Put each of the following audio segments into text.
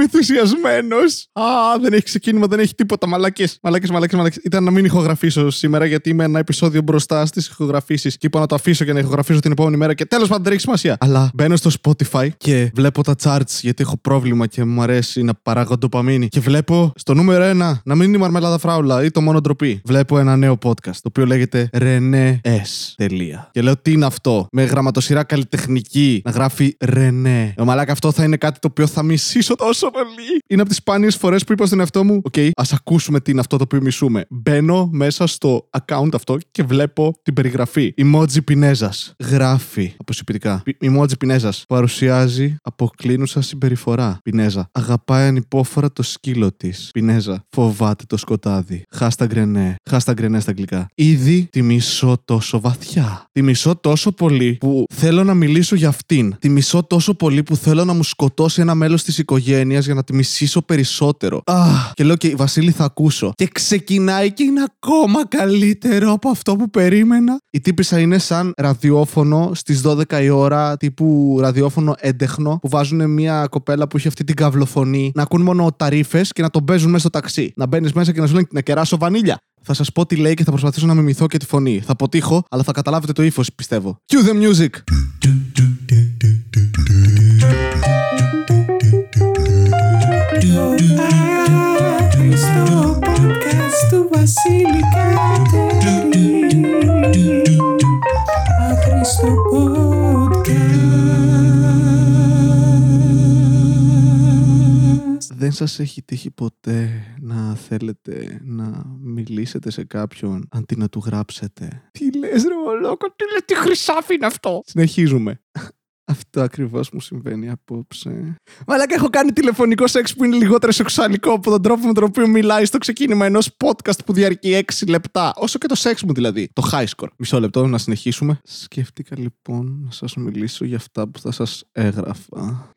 είμαι ενθουσιασμένος. Α, δεν έχει ξεκίνημα, δεν έχει τίποτα. Μαλάκε, μαλάκε, μαλάκε. Μαλάκες. Ήταν να μην ηχογραφήσω σήμερα γιατί είμαι ένα επεισόδιο μπροστά στις ηχογραφήσεις και είπα να το αφήσω για να ηχογραφήσω την επόμενη μέρα και τέλος πάντων δεν έχει σημασία. Αλλά μπαίνω στο Spotify και βλέπω τα charts γιατί έχω πρόβλημα και μου αρέσει να παράγω ντοπαμίνη. Και βλέπω στο νούμερο 1 να μην είναι η Μαρμελάδα Φράουλα ή το μόνο ντροπή. Βλέπω ένα νέο podcast το οποίο λέγεται René S. Τελεία. Και λέω τι είναι αυτό; Με γραμματοσειρά καλλιτεχνική να γράφει René. Ω μαλάκα αυτό θα είναι κάτι το οποίο θα μισήσω τόσο πολύ. Είναι από τις σπάνιες φορές που είπα στον εαυτό μου: OK, okay, ας ακούσουμε τι είναι αυτό το οποίο μισούμε. Μπαίνω μέσα στο account αυτό και βλέπω την περιγραφή. Emoji Πινέζα. Γράφει αποσυπητικά. Emoji Πινέζα. Παρουσιάζει αποκλίνουσα συμπεριφορά. Πινέζα. Αγαπάει ανυπόφορα το σκύλο της. Πινέζα. Φοβάται το σκοτάδι. Χάστα γκρενέ. Χάστα γκρενέ στα αγγλικά. Ήδη τη μισώ τόσο βαθιά. Τη μισώ τόσο πολύ που θέλω να μιλήσω για αυτήν. Τη μισώ τόσο πολύ που θέλω να μου σκοτώσει ένα μέλος της οικογένειας για να τη μισήσω περισσότερο. Αχ, και λέω και Βασίλη θα ακούσω. Και ξεκινάει και είναι ακόμα καλύτερο από αυτό που περίμενα. Η τύπησα είναι σαν ραδιόφωνο στις 12 η ώρα, τύπου ραδιόφωνο έντεχνο, που βάζουν μια κοπέλα που έχει αυτή την καυλοφωνή να ακούν μόνο ταρήφε και να τον παίζουν μέσα στο ταξί. Να μπαίνεις μέσα και να σου λένε να κεράσω βανίλια. Θα σας πω τι λέει και θα προσπαθήσω να μιμηθώ και τη φωνή. Θα αποτύχω, αλλά θα καταλάβετε το ύφος, πιστεύω. Cue the music! Άριστο podcast του Βασίλη Κατερίνη. Άριστο podcast. Δεν σας έχει τύχει ποτέ να θέλετε να μιλήσετε σε κάποιον αντί να του γράψετε; Τι λες ρε μαλάκα, τι λες, τι χρυσάφι είναι αυτό; Συνεχίζουμε. Αυτό ακριβώς μου συμβαίνει απόψε. Μαλάκα, έχω κάνει τηλεφωνικό σεξ που είναι λιγότερο σεξουαλικό από τον τρόπο με τον οποίο μιλάει στο ξεκίνημα ενός podcast που διαρκεί 6 λεπτά. Όσο και το σεξ μου δηλαδή. Το high score. Μισό λεπτό να συνεχίσουμε. Σκέφτηκα λοιπόν να σας μιλήσω για αυτά που θα σας έγραφα.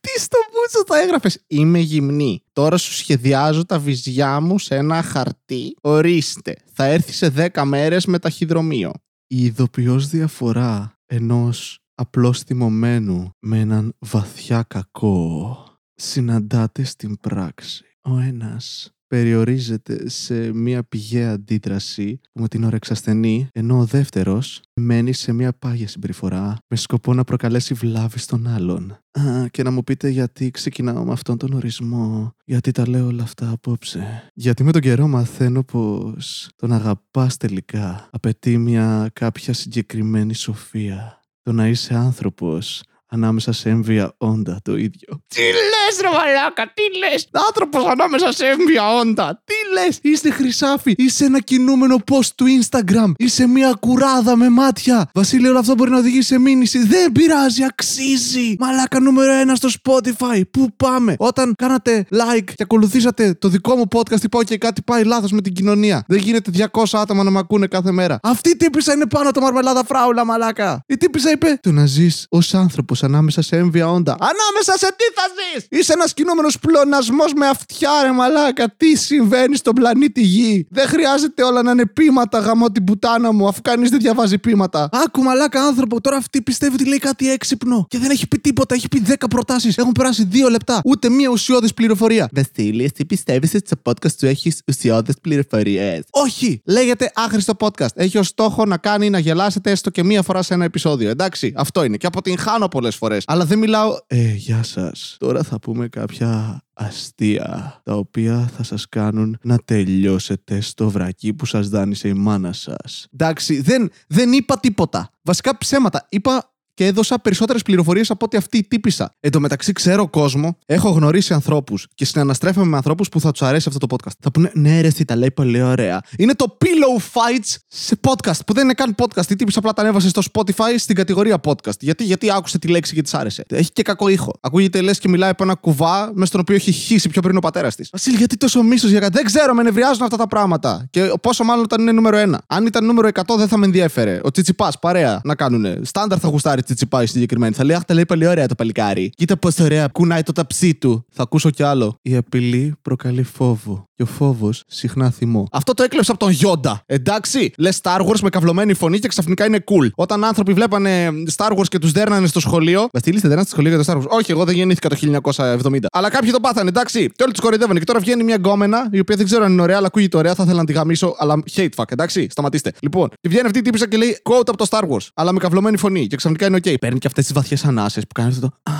Τι στο μπούτσο θα έγραφες; Είμαι γυμνή. Τώρα σου σχεδιάζω τα βυζιά μου σε ένα χαρτί. Ορίστε. Θα έρθει σε 10 μέρες με ταχυδρομείο. Η ειδοποιώς διαφορά ενός απλώς θυμωμένου με έναν βαθιά κακό συναντάται στην πράξη. Ο ένας περιορίζεται σε μια πηγαία αντίδραση που με την ώρα εξασθενεί, ενώ ο δεύτερος μένει σε μια πάγια συμπεριφορά με σκοπό να προκαλέσει βλάβη στον άλλον. Α, και να μου πείτε γιατί ξεκινάω με αυτόν τον ορισμό, γιατί τα λέω όλα αυτά απόψε. Γιατί με τον καιρό μαθαίνω πως τον αγαπάς τελικά απαιτεί μια κάποια συγκεκριμένη σοφία. Το να είσαι άνθρωπος ανάμεσα σε έμβια όντα το ίδιο. Τι λες ρε μαλάκα, τι λες; Άνθρωπος ανάμεσα σε έμβια όντα. Τι λες; Είσαι χρυσάφι. Είσαι ένα κινούμενο post του Instagram. Είσαι μια κουράδα με μάτια. Βασίλειο, όλο αυτό μπορεί να οδηγήσει σε μήνυση. Δεν πειράζει, αξίζει. Μαλάκα νούμερο ένα στο Spotify. Πού πάμε; Όταν κάνατε like και ακολουθήσατε το δικό μου podcast, είπα και κάτι πάει λάθος με την κοινωνία. Δεν γίνεται 200 άτομα να με ακούνε κάθε μέρα. Αυτή η τύπησα είναι πάνω το μαρμελάδα φράουλα, μαλάκα. Η τύπησα είπε: Το να ζεις ως άνθρωπος ανάμεσα σε έμβια όντα. Ανάμεσα σε τι θα ζεις! Είσαι ένας κινούμενος πλονασμός με αυτιά, ρε μαλάκα. Τι συμβαίνει στον πλανήτη Γη; Δεν χρειάζεται όλα να είναι πείματα γαμό την πουτάνα μου, αφού κανείς δεν διαβάζει πείματα. Άκου μαλάκα άνθρωπο, τώρα αυτή πιστεύει ότι λέει κάτι έξυπνο και δεν έχει πει τίποτα. Έχει πει 10 προτάσεις. Έχουν περάσει 2 λεπτά. Ούτε μία ουσιώδης πληροφορία. Βασίλης, τι πιστεύεις ότι στο podcast σου έχεις ουσιώδες πληροφορίες; Όχι! Λέγεται άχρηστο podcast. Έχει ως στόχο να κάνει να γελάσετε έστω και μία φορά σε ένα επεισόδιο. Εντάξει, αυτό είναι. Και αποτυγχάνω πολλέ φορές. Αλλά δεν μιλάω. Ε, γεια σας. Τώρα θα πούμε κάποια αστεία τα οποία θα σας κάνουν να τελειώσετε στο βρακί που σας δάνεισε η μάνα σας. Εντάξει, δεν, δεν είπα τίποτα. Βασικά ψέματα. Είπα και έδωσα περισσότερες πληροφορίες από ότι αυτή η τύπησα. Εν τω μεταξύ, ξέρω κόσμο, έχω γνωρίσει ανθρώπους και συναναστρέφομαι με ανθρώπους που θα τους αρέσει αυτό το podcast. Θα πούνε, Ναι, ρε, τι τα λέει πολύ ωραία. Είναι το Pillow Fights σε podcast, που δεν είναι καν podcast. Η τύπησα απλά τα ανέβασε στο Spotify στην κατηγορία podcast. Γιατί, γιατί άκουσε τη λέξη και της άρεσε. Έχει και κακό ήχο. Ακούγεται λες και μιλάει από ένα κουβά με στον οποίο έχει χύσει πιο πριν ο πατέρας της. Βασίλη, γιατί τόσο μίσος για κάτι. Δεν ξέρω, με νευριάζουν αυτά τα πράγματα. Και πόσο μάλλον όταν είναι νούμερο 1. Αν ήταν νούμερο 100 δεν θα με ενδιέφερε. Ο Τσιτσιπάς, παρέα να κάνουνε. Στάνταρ θα γουστάρει τσιτσιπάει συγκεκριμένη. Θα λέει Αχ, τα λέει πολύ ωραία το παλικάρι. Κοίτα πώ ωραία κουνάει το ταψί του. Θα ακούσω κι άλλο. Η απειλή προκαλεί φόβο. Και ο φόβος συχνά θυμό. Αυτό το έκλεψα από τον Γιόντα. Εντάξει, λες Star Wars με καυλωμένη φωνή και ξαφνικά είναι cool. Όταν άνθρωποι βλέπανε Star Wars και τους δέρνανε στο σχολείο. Βασίλη, δεν δέρνανε στο σχολείο για το Star Wars. Όχι, εγώ δεν γεννήθηκα το 1970. Αλλά κάποιοι το πάθανε, εντάξει. Και όλοι τους κοροϊδεύανε. Και τώρα βγαίνει μια γκόμενα, η οποία δεν ξέρω αν είναι ωραία, αλλά ακούγεται ωραία. Θα ήθελα να τη γαμίσω, αλλά hate fuck, εντάξει. Σταματήστε. Λοιπόν, και βγαίνει αυτή η τύπησα και λέει quote από το Star Wars. Αλλά με καυλωμένη φωνή. Και ξαφνικά είναι OK. Παίρνει και αυτές τις βαθιές ανάσες που κάνεις αυτό το.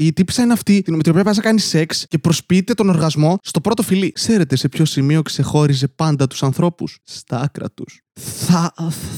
Η τύπησα είναι αυτή, την με την οποία πα να κάνει σεξ και προσποιείται τον οργασμό στο πρώτο φιλί. Ξέρετε σε ποιο σημείο ξεχώριζε πάντα τους ανθρώπους; Στα άκρα τους. Θα,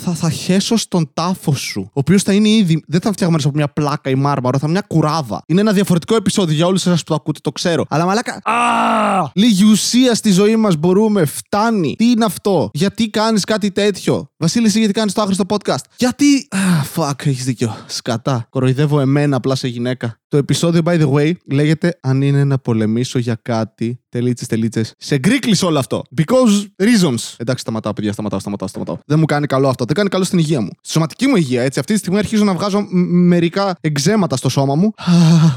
θα, θα χέσω στον τάφο σου. Ο οποίος θα είναι ήδη. Δεν θα φτιάχνουμε από μια πλάκα ή μάρμαρο, θα μια κουράβα. Είναι ένα διαφορετικό επεισόδιο για όλους εσάς που το ακούτε, το ξέρω. Αλλά μαλάκα. Α! Λίγη ουσία στη ζωή μας μπορούμε. Φτάνει. Τι είναι αυτό; Γιατί κάνεις κάτι τέτοιο; Βασίλη, εσύ γιατί κάνεις το άχρηστο podcast; Γιατί. Α, fuck, έχεις δίκιο. Σκατά. Κοροϊδεύω εμένα απλά σε γυναίκα. Το επεισόδιο, by the way, λέγεται Αν είναι να πολεμήσω για κάτι. Τελίτσες, τελίτσες. Σε γκρίκλι όλο αυτό. Because reasons. Εντάξει, σταματάω, παιδιά, σταματάω, σταματάω, σταματάω. Δεν μου κάνει καλό αυτό. Δεν κάνει καλό στην υγεία μου. Στη σωματική μου υγεία, έτσι. Αυτή τη στιγμή αρχίζω να βγάζω μ- μερικά εξέματα στο σώμα μου.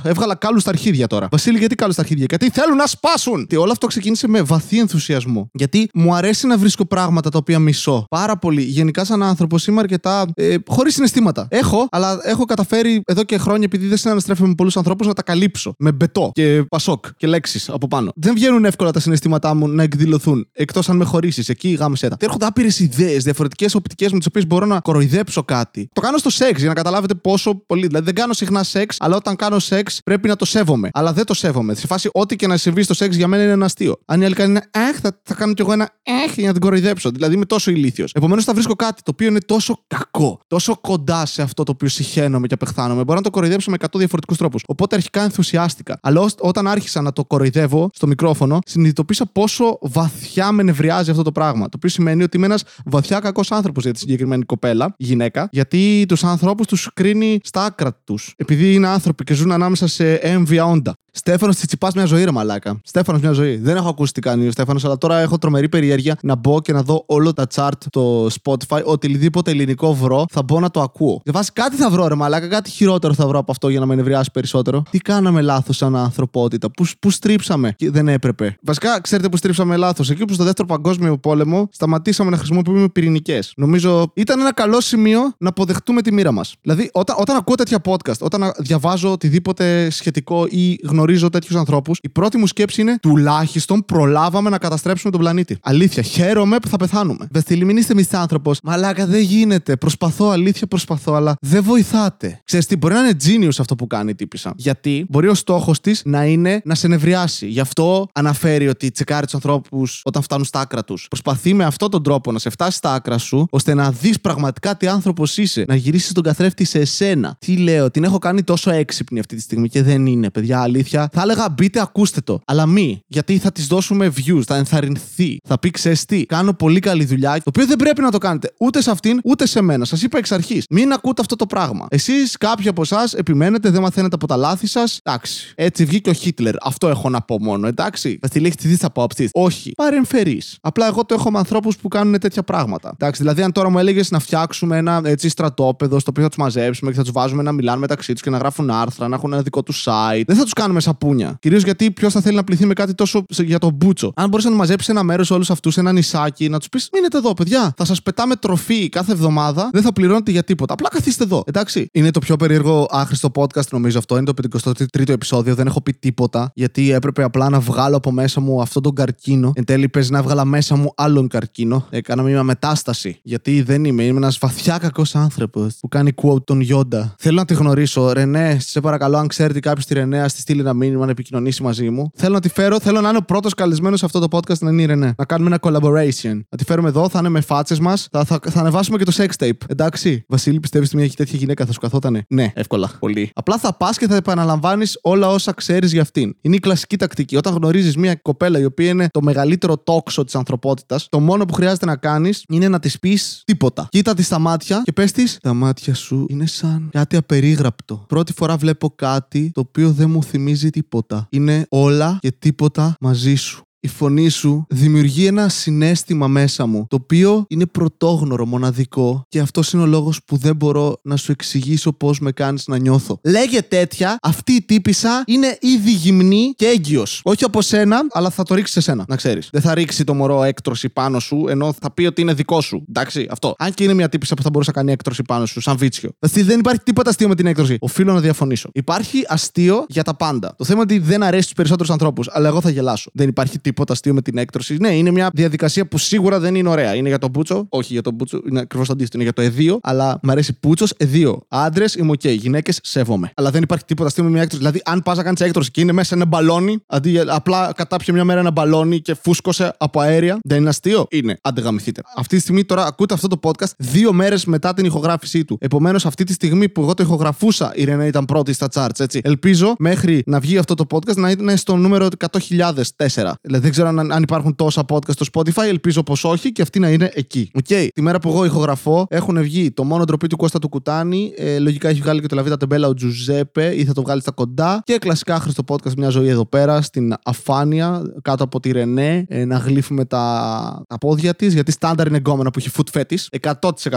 Έβγαλα κάλου στα αρχίδια τώρα. Βασίλη, γιατί κάλου στα αρχίδια; Γιατί θέλουν να σπάσουν. Και όλο αυτό ξεκίνησε με βαθύ ενθουσιασμό. Γιατί μου αρέσει να βρίσκω πράγματα τα οποία μισώ. Πάρα πολύ. Γενικά, σαν άνθρωπος είμαι αρκετά ε, χωρίς συναισθήματα. Έχω, αλλά έχω καταφέρει εδώ και χρόνια, επειδή δεν συναναστρέφομαι με πολλούς ανθρώπους, να τα καλύψω. Με μπετό και πασόκ και λέξεις από πάνω. Δεν βγαίνουν εύκολα τα συναισθήματά μου να εκδηλωθούν. Εκτός αν με χωρίσεις. Εκεί γάμισε τα. Και έρχονται άπειρες ιδέες, διαφορετικές οπτικές με τις οποίες μπορώ να κοροϊδέψω κάτι. Το κάνω στο σεξ για να καταλάβετε πόσο πολύ. Δηλαδή δεν κάνω συχνά σεξ, αλλά όταν κάνω σεξ πρέπει να το σέβομαι. Αλλά δεν το σέβομαι. Σε φάση, ό,τι και να συμβεί στο σεξ για μένα είναι ένα αστείο. Αν η άλλη κάνει ένα Αχ, θα, θα κάνω κι εγώ ένα Αχ για να την κοροϊδέψω. Δηλαδή είμαι τόσο ηλίθιος. Επομένως θα βρίσκω κάτι το οποίο είναι τόσο κακό, τόσο κοντά σε αυτό το οποίο συχαίνομαι και απεχθάνομαι. Μπορώ να το κοροϊδέψω με 100 διαφορετικούς τρόπους. Οπότε αρχικά ενθουσιάστηκα. Αλλά ως- όταν άρχισα να το κοροϊδεύω στο μικρόφωνο, συνειδητοποίησα πόσο βαθιά με νευριάζει αυτό το πράγμα. Το οποίο σημαίνει ότι είμαι ένας βαθιά κακός άνθρωπος για τη συγκεκριμένη κοπέλα, γυναίκα, γιατί τους ανθρώπους τους κρίνει στα άκρα τους. Επειδή είναι άνθρωποι και ζουν ανάμεσα σε έμβια όντα. Στέφανος Τσιτσιπά μια ζωή, ρε μαλάκα. Στέφανος μια ζωή. Δεν έχω ακούσει τι κάνει ο Στέφανος, αλλά τώρα έχω τρομερή περιέργεια να μπω και να δω όλο τα chart το Spotify. Οτιδήποτε ελληνικό βρω, θα μπω να το ακούω. Και βάσει κάτι θα βρω, ρε μαλάκα. Κάτι χειρότερο θα βρω από αυτό για να με νευριάσει περισσότερο. Τι κάναμε λάθος σαν ανθρωπότητα; Πού, πού στρίψαμε; Και δεν έπρεπε. Βασικά, ξέρετε που στρίψαμε λάθος; Εκεί που στο δεύτερο παγκόσμιο πόλεμο σταματήσαμε να χρησιμοποιούμε πυρηνικές. Νομίζω ήταν ένα καλό σημείο να αποδεχτούμε τη μοίρα μας. Δηλαδή, όταν, όταν ακούω τέτοια podcast, όταν διαβάζω οτιδήποτε σχετικό ή γνωρίζω τέτοιους ανθρώπους, η πρώτη μου σκέψη είναι τουλάχιστον προλάβαμε να καταστρέψουμε τον πλανήτη. Αλήθεια, χαίρομαι που θα πεθάνουμε. Βεστιλή, μην είστε άνθρωπο. Μαλάκα, δεν γίνεται. Προσπαθώ, αλήθεια προσπαθώ, αλλά δεν βοηθάτε. Ξέρεις τι, μπορεί να είναι genius αυτό που κάνει η τύπησα. Γιατί μπορεί ο στόχος της να είναι να σε νευριάσει. Γι' αυτό αναφέρει ότι τσεκάρει τους ανθρώπους όταν φτάνουν στα άκρα τους. Προσπαθεί με αυτόν τον τρόπο να σε φτάσει στα άκρα σου, ώστε να δεις πραγματικά τι άνθρωπος είσαι. Να γυρίσεις τον καθρέφτη σε εσένα. Τι λέω, την έχω κάνει τόσο έξυπνη αυτή τη στιγμή και δεν είναι, παιδιά, αλήθεια. Θα έλεγα μπείτε, ακούστε το. Αλλά μη, γιατί θα της δώσουμε views, θα ενθαρρυνθεί. Θα πει, ξέρεις τι, κάνω πολύ καλή δουλειά, το οποίο δεν πρέπει να το κάνετε ούτε σε αυτήν ούτε σε μένα. Σας είπα εξ αρχής. Μην ακούτε αυτό το πράγμα. Εσείς, κάποιοι από εσάς, επιμένετε, δεν μαθαίνετε από τα λάθη σας. Εντάξει. Έτσι βγήκε ο Χίτλερ. Αυτό έχω να πω μόνο, εντάξει. Θα τη λέει τι απόψει. Όχι. Παρεμφερείς. Απλά εγώ το έχω με ανθρώπους που κάνουν τέτοια πράγματα. Εντάξει. Δηλαδή, αν τώρα μου έλεγες να φτιάξουμε ένα έτσι στρατόπεδο στο οποίο θα τους μαζέψουμε και θα τους βάζουμε να μιλάνε μεταξύ τους και να γράφουν άρθρα, να έχουν ένα δικό τους site. Δεν θα τους κάνουμε σαπούνια. Κυρίως γιατί ποιος θα θέλει να πληθεί με κάτι τόσο σε- για τον μπούτσο. Αν μπορείς να μαζέψεις ένα μέρος όλους αυτούς σε ένα νησάκι, να τους πεις: Μείνετε εδώ, παιδιά. Θα σας πετάμε τροφή κάθε εβδομάδα, δεν θα πληρώνετε για τίποτα. Απλά καθίστε εδώ. Εντάξει. Είναι το πιο περίεργο άχρηστο podcast, νομίζω αυτό. Είναι το 53ο επεισόδιο. Δεν έχω πει τίποτα, γιατί έπρεπε απλά να βγάλω από μέσα μου αυτόν τον καρκίνο. Εν τέλει, παίζει να έβγαλα μέσα μου άλλον καρκίνο. Έκανα μια μετάσταση. Γιατί δεν είμαι. Είμαι ένας βαθιά κακός άνθρωπος που κάνει quote τον Γιόντα. Θέλω να τη γνωρίσω. Ρενέ, σε παρακαλώ, αν ξέρετε κάποιος τη Ρενέ, α τη στείλει ένα μήνυμα να επικοινωνήσει μαζί μου. Θέλω να τη φέρω. Θέλω να είναι ο πρώτος καλεσμένος σε αυτό το podcast να είναι η Ρενέ. Να κάνουμε ένα collaboration. Να τη φέρουμε εδώ, θα είναι με φάτσες μας. Θα, θα, θα ανεβάσουμε και το sex tape. Εντάξει. Βασίλη, πιστεύεις ότι μια έχει τέτοια γυναίκα, θα σου καθότανε. Ναι, εύκολα. Πολύ. Απλά θα πας και θα επαναλαμβάνεις όλα όσα ξέρεις για αυτήν. Είναι η κλασική τακτική. Όταν γνωρίζεις μια κοπέλα η οποία είναι το μεγαλύτερο τόξο της ανθρωπότητας, το μόνο που χρειάζεται να κάνεις είναι να της πεις τίποτα. Κοίτα της στα μάτια και πες της: Τα μάτια σου είναι σαν κάτι απερίγραπτο. Πρώτη φορά βλέπω κάτι το οποίο δεν μου θυμίζει τίποτα. Είναι όλα και τίποτα μαζί σου. Η φωνή σου δημιουργεί ένα συνέστημα μέσα μου, το οποίο είναι πρωτόγνωρο, μοναδικό και αυτός είναι ο λόγος που δεν μπορώ να σου εξηγήσω πώς με κάνεις να νιώθω. Λέγε τέτοια, αυτή η τύπησα είναι ήδη γυμνή και έγκυος. Όχι από σένα, αλλά θα το ρίξεις σε σένα, να ξέρεις. Δεν θα ρίξει το μωρό έκτρωση πάνω σου, ενώ θα πει ότι είναι δικό σου. Εντάξει, αυτό. Αν και είναι μια τύπησα που θα μπορούσε να κάνει έκτρωση πάνω σου, σαν βίτσιο. Δηλαδή δεν υπάρχει τίποτα αστείο με την έκτρωση. Οφείλω να διαφωνήσω. Υπάρχει αστείο για τα πάντα. Το θέμα είναι ότι δεν αρέσει στους περισσότερους ανθρώπους, αλλά εγώ θα γελάσω. Δεν υπάρχει τίποτα αστείο με την έκτρωση. Ναι, είναι μια διαδικασία που σίγουρα δεν είναι ωραία. Είναι για τον Μπούτσο, όχι για τον Μπούτσο, είναι ακριβώς το αντίθετο. Είναι για το αιδοίο, αλλά μου αρέσει Πούτσος, αιδοίο. Άντρες είμαι OK. Okay. Γυναίκες σέβομαι. Αλλά δεν υπάρχει τίποτα αστείο με μια έκτρωση. Δηλαδή, αν πας να κάνεις έκτρωση και είναι μέσα ένα μπαλόνι, αντί για- απλά κατάπιε μια μέρα ένα μπαλόνι και φούσκωσε από αέρια, δεν είναι αστείο. Είναι. Άντε γαμηθείτε. Αυτή τη στιγμή τώρα ακούτε αυτό το podcast δύο μέρες μετά την ηχογράφησή του. Επομένως, αυτή τη στιγμή που εγώ το ηχογραφούσα, η Ρενέ ήταν πρώτη στα charts, έτσι. Ελπίζω μέχρι να βγει αυτό το podcast να είναι στο νούμερο 100.004. Δηλαδή, δεν ξέρω αν, αν υπάρχουν τόσα podcast στο Spotify, ελπίζω πως όχι και αυτή να είναι εκεί. Οκ. Τη μέρα που εγώ ηχογραφώ, έχουν βγει το μόνο ντροπή του Κώστα του Κουτάνη. Ε, λογικά έχει βγάλει και το Λαβίτα Τεμπέλα ο Τζουζέπε ή θα το βγάλει στα κοντά. Και κλασικά Άχρηστο podcast μια ζωή εδώ πέρα στην αφάνεια κάτω από τη Ρενέ ε, να γλύφουμε τα, τα πόδια της γιατί στάνταρ είναι γκόμενα που έχει foot fetish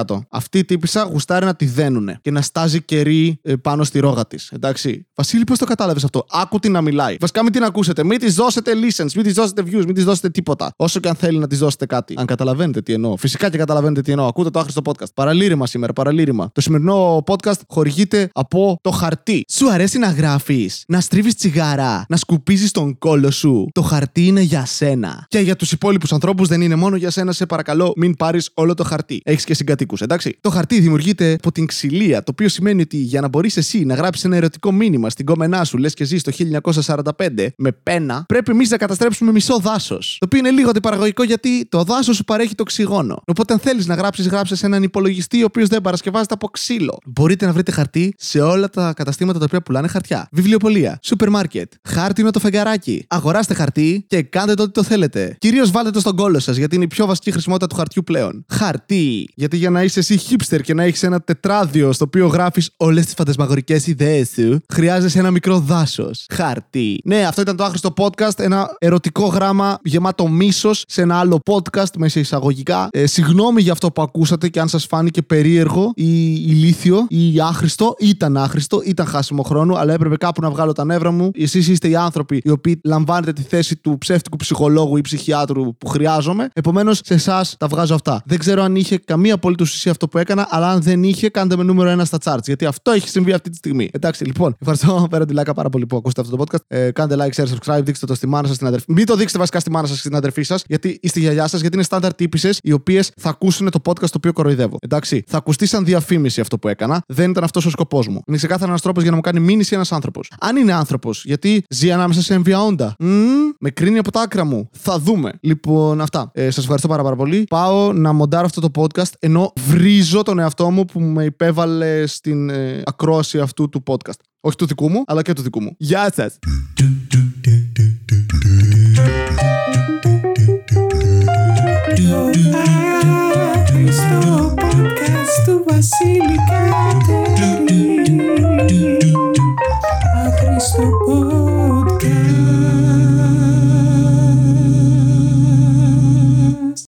100%. Αυτή η τύπισσα γουστάρει να τη δένουνε και να στάζει κερί ε, πάνω στη ρόγα της. Εντάξει. Βασίλη, πώς το κατάλαβες αυτό; Άκου την να μιλάει. Βασικά μην την ακούσετε. Μην της δώσετε listens, μην της δώσετε views, μην της δώσετε τίποτα. Όσο και αν θέλει να της δώσετε κάτι. Αν καταλαβαίνετε τι εννοώ. Φυσικά και καταλαβαίνετε τι εννοώ. Ακούτε το άχρηστο podcast. Παραλήρημα σήμερα, παραλήρημα. Το σημερινό podcast χορηγείται από το χαρτί. Σου αρέσει να γράφεις, να στρίβεις τσιγάρα, να σκουπίζεις τον κόλο σου. Το χαρτί είναι για σένα. Και για τους υπόλοιπους ανθρώπους δεν είναι μόνο για σένα, σε παρακαλώ, μην πάρεις όλο το χαρτί. Έχεις και συγκατοίκους, εντάξει. Το χαρτί δημιουργείται από την ξυλία, το οποίο σημαίνει ότι για να μπορείς εσύ να γράψεις ένα ερωτικό μήνυμα στην κόμενά σου, λες και ζει το 1945 με πένα, πρέπει εμείς να καταστρέψουμε μισό δάσος. Το οποίο είναι λίγο αντιπαραγωγικό γιατί το δάσος σου παρέχει το οξυγόνο. Οπότε αν θέλεις να γράψεις, γράψες σε έναν υπολογιστή ο οποίος δεν παρασκευάζεται από ξύλο. Μπορείτε να βρείτε χαρτί σε όλα τα καταστήματα τα οποία πουλάνε χαρτιά. Βιβλιοπολία, σούπερ μάρκετ, χάρτινο το φεγγαράκι. Αγοράστε χαρτί και κάντε το ό,τι το θέλετε. Κυρίως βάλτε το στον κόλο σας γιατί είναι η πιο βασική χρησιμότητα του χαρτιού πλέον. Χαρτί. Γιατί για να είσαι εσύ hipster και να έχεις ένα τετράδιο στο οποίο γράφεις όλες τις φαντασμαγορικές ιδέες σου, χρειάζεσαι ένα μικρό δάσος. Χαρτί. Ναι, αυτό ήταν το άχρηστο podcast. Ένα ερωτικό γράμμα γεμάτο μίσος σε ένα άλλο podcast με σε εισαγωγικά. Ε, συγγνώμη για αυτό που ακούσατε και αν σας φάνηκε περίεργο ή ηλίθιο ή άχρηστο. Ήταν άχρηστο, ήταν χάσιμο χρόνο, αλλά έπρεπε κάπου να βγάλω τα νεύρα μου. Εσείς είστε οι άνθρωποι οι οποίοι λαμβάνετε τη θέση του ψεύτικου ψυχολόγου ή ψυχιάτρου που χρειάζομαι. Επομένως, σε εσάς τα βγάζω αυτά. Δεν ξέρω αν είχε καμία απολύτως ουσία αυτό που έκανα, αλλά αν δεν είχε, κάντε με νούμερο ένα στα charts. Γιατί αυτό έχει συμβεί αυτή τη στιγμή. Εντάξει, λοιπόν, ευχαριστώ πέρα τη λάκα πάρα πολύ που ακούσατε αυτό το podcast. Ε, κάντε like, share, subscribe, δείξτε το στη μάνα σας, στην αδερφή. Μην το δείξετε βασικά στη μάνα σας και στην αδερφή σας, γιατί ή στη γιαγιά σας, γιατί είναι στάνταρ τύπησες οι οποίες θα ακούσουν το podcast το οποίο κοροϊδεύω. Εντάξει, θα ακουστεί σαν διαφήμιση αυτό που έκανα. Δεν ήταν αυτός ο σκοπός μου. Είναι ξεκάθαρα ένας τρόπος για να μου κάνει μήνυση ένας άνθρωπος. Αν είναι άνθρωπος, γιατί ζει ανάμεσα σε έμβια όντα. Μμμ, με κρίνει από τα άκρα μου. Θα δούμε. Λοιπόν, αυτά. Ε, Σας ευχαριστώ πάρα, πάρα πολύ. Πάω να μοντάρω αυτό το podcast ενώ βρίζω τον εαυτό μου που με υπέβαλε στην ε, ακρόαση αυτού του podcast. Όχι του δικού μου, αλλά και του δικού μου. Γεια σας! Βασίλη Κατερίνη, Ακριστοπόλη.